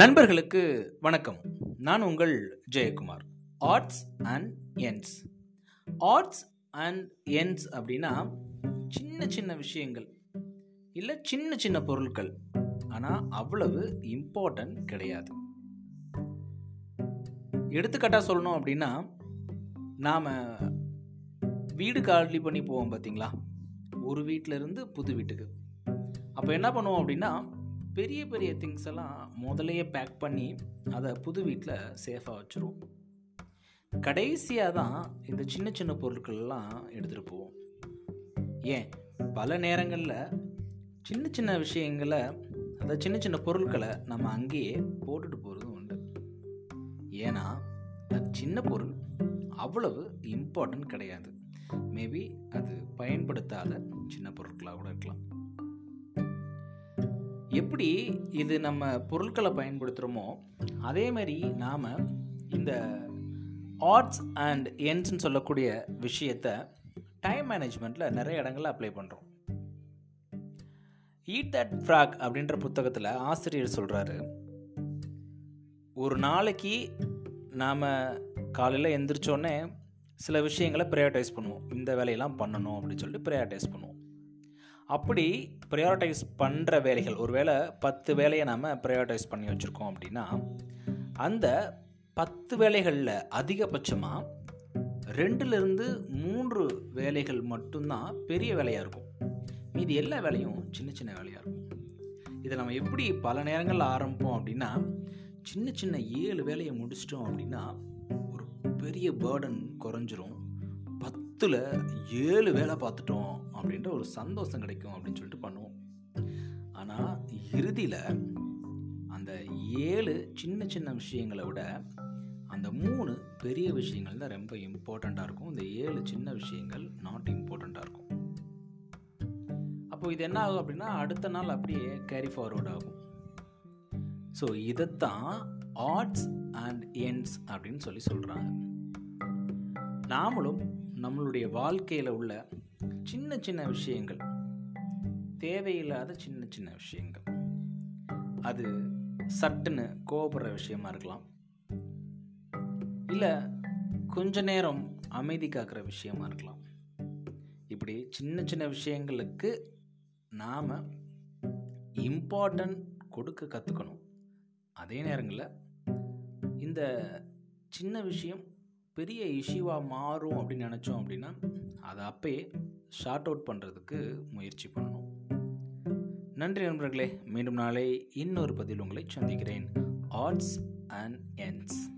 நண்பர்களுக்கு வணக்கம். நான் உங்கள் Jayakumar. Odds and ends odds and ends அப்படின்னா சின்ன சின்ன விஷயங்கள். இல்லை சின்ன சின்ன பொருட்கள். ஆனால் அவ்வளவு இம்பார்ட்டன்ட் கிடையாது. எடுத்துக்காட்டாக சொல்லணும் அப்படின்னா நாம் வீடு காலி பண்ணி போவோம் பார்த்தீங்களா ஒரு வீட்டில் இருந்து புது வீட்டுக்கு. அப்போ என்ன பண்ணுவோம் அப்படின்னா பெரிய பெரிய திங்ஸ் எல்லாம் முதலையே பேக் பண்ணி அதை புது வீட்டில் சேஃபாக வச்சுருவோம். கடைசியாக தான் இந்த சின்ன சின்ன பொருட்கள்லாம் எடுத்துகிட்டு போவோம். ஏன்? பல நேரங்களில் சின்ன சின்ன விஷயங்களை அந்த சின்ன சின்ன பொருட்களை நம்ம அங்கேயே போட்டுட்டு போகிறதும் உண்டு. ஏன்னா அது சின்ன பொருள் அவ்வளவு இம்பார்ட்டன்ட் கிடையாது. மேபி அது பயன்படுத்தாத எப்படி இது நம்ம பொருட்களை பயன்படுத்துகிறோமோ அதே மாதிரி நாம் இந்த ஆர்ட்ஸ் அண்ட் என்ஸ்ன்னு சொல்லக்கூடிய விஷயத்தை டைம் மேனேஜ்மெண்ட்டில் நிறைய இடங்களில் அப்ளை பண்ணுறோம் ஈட் தட் ஃப்ராக் அப்படின்ற புத்தகத்தில் ஆசிரியர் சொல்கிறாரு ஒரு நாளைக்கு நாம் காலையில் எந்திரிச்சோடனே சில விஷயங்களை ப்ரையார்டைஸ் பண்ணுவோம். இந்த வேலையெல்லாம் பண்ணணும் அப்படின்னு சொல்லிட்டு ப்ரையார்டைஸ் பண்ணுவோம். அப்படி ப்ரையாரிட்டைஸ் பண்ணுற வேலைகள் ஒருவேளை பத்து வேலையை நம்ம ப்ரையாரிட்டைஸ் பண்ணி வச்சுருக்கோம் அப்படின்னா அந்த பத்து வேலைகளில் அதிகபட்சமாக ரெண்டுலேருந்து மூன்று வேலைகள் மட்டும்தான் பெரிய வேலையாக இருக்கும். மீதி எல்லா வேலையும் சின்ன சின்ன வேலையாக இருக்கும். இதை நம்ம எப்படி பல நேரங்களில் ஆரம்பிப்போம் அப்படின்னா சின்ன சின்ன ஏழு வேலையை முடிச்சிட்டோம் அப்படின்னா ஒரு பெரிய பேர்டன் குறைஞ்சிரும். பத்தில் ஏழு வேலை பார்த்துட்டோம். அப்படின்ற ஒரு சந்தோஷம் கிடைக்கும் அப்படின்னு சொல்லிட்டு பண்ணுவோம். ஆனால் இறுதியில் அந்த ஏழு சின்ன சின்ன விஷயங்களை விட அந்த மூணு பெரிய விஷயங்கள் தான் ரொம்ப இம்பார்ட்டண்ட்டாக இருக்கும். இந்த ஏழு சின்ன விஷயங்கள் நாட் இம்பார்ட்டண்ட்டாக இருக்கும். அப்போ இது என்ன ஆகும் அப்படின்னா அடுத்த நாள் அப்படியே கேரி ஃபார்வர்ட் ஆகும். ஸோ இதைத்தான் ஆர்ட்ஸ் அண்ட் எண்ட்ஸ் அப்படின்னு சொல்லி சொல்கிறாங்க நாமளும் நம்மளுடைய வாழ்க்கையில் உள்ள சின்ன சின்ன விஷயங்கள். தேவையில்லாத சின்ன சின்ன விஷயங்கள். அது சட்டுன்னு கோபப்படுற விஷயமா இருக்கலாம். இல்லை கொஞ்ச நேரம் அமைதி காக்கிற விஷயமா இருக்கலாம். இப்படி சின்ன சின்ன விஷயங்களுக்கு நாம் இம்பார்ட்டன்ட் கொடுக்க கற்றுக்கணும் அதே நேரங்களில் இந்த சின்ன விஷயம் பெரிய இஷ்யூவாக மாறும் அப்படின்னு நினச்சோம் அப்படின்னா அதை அப்பயே ஷார்ட் அவுட் பண்ணுறதுக்கு முயற்சி பண்ணணும். நன்றி நண்பர்களே. மீண்டும் நாளை இன்னொரு பதில் உங்களை சந்திக்கிறேன். Arts and ends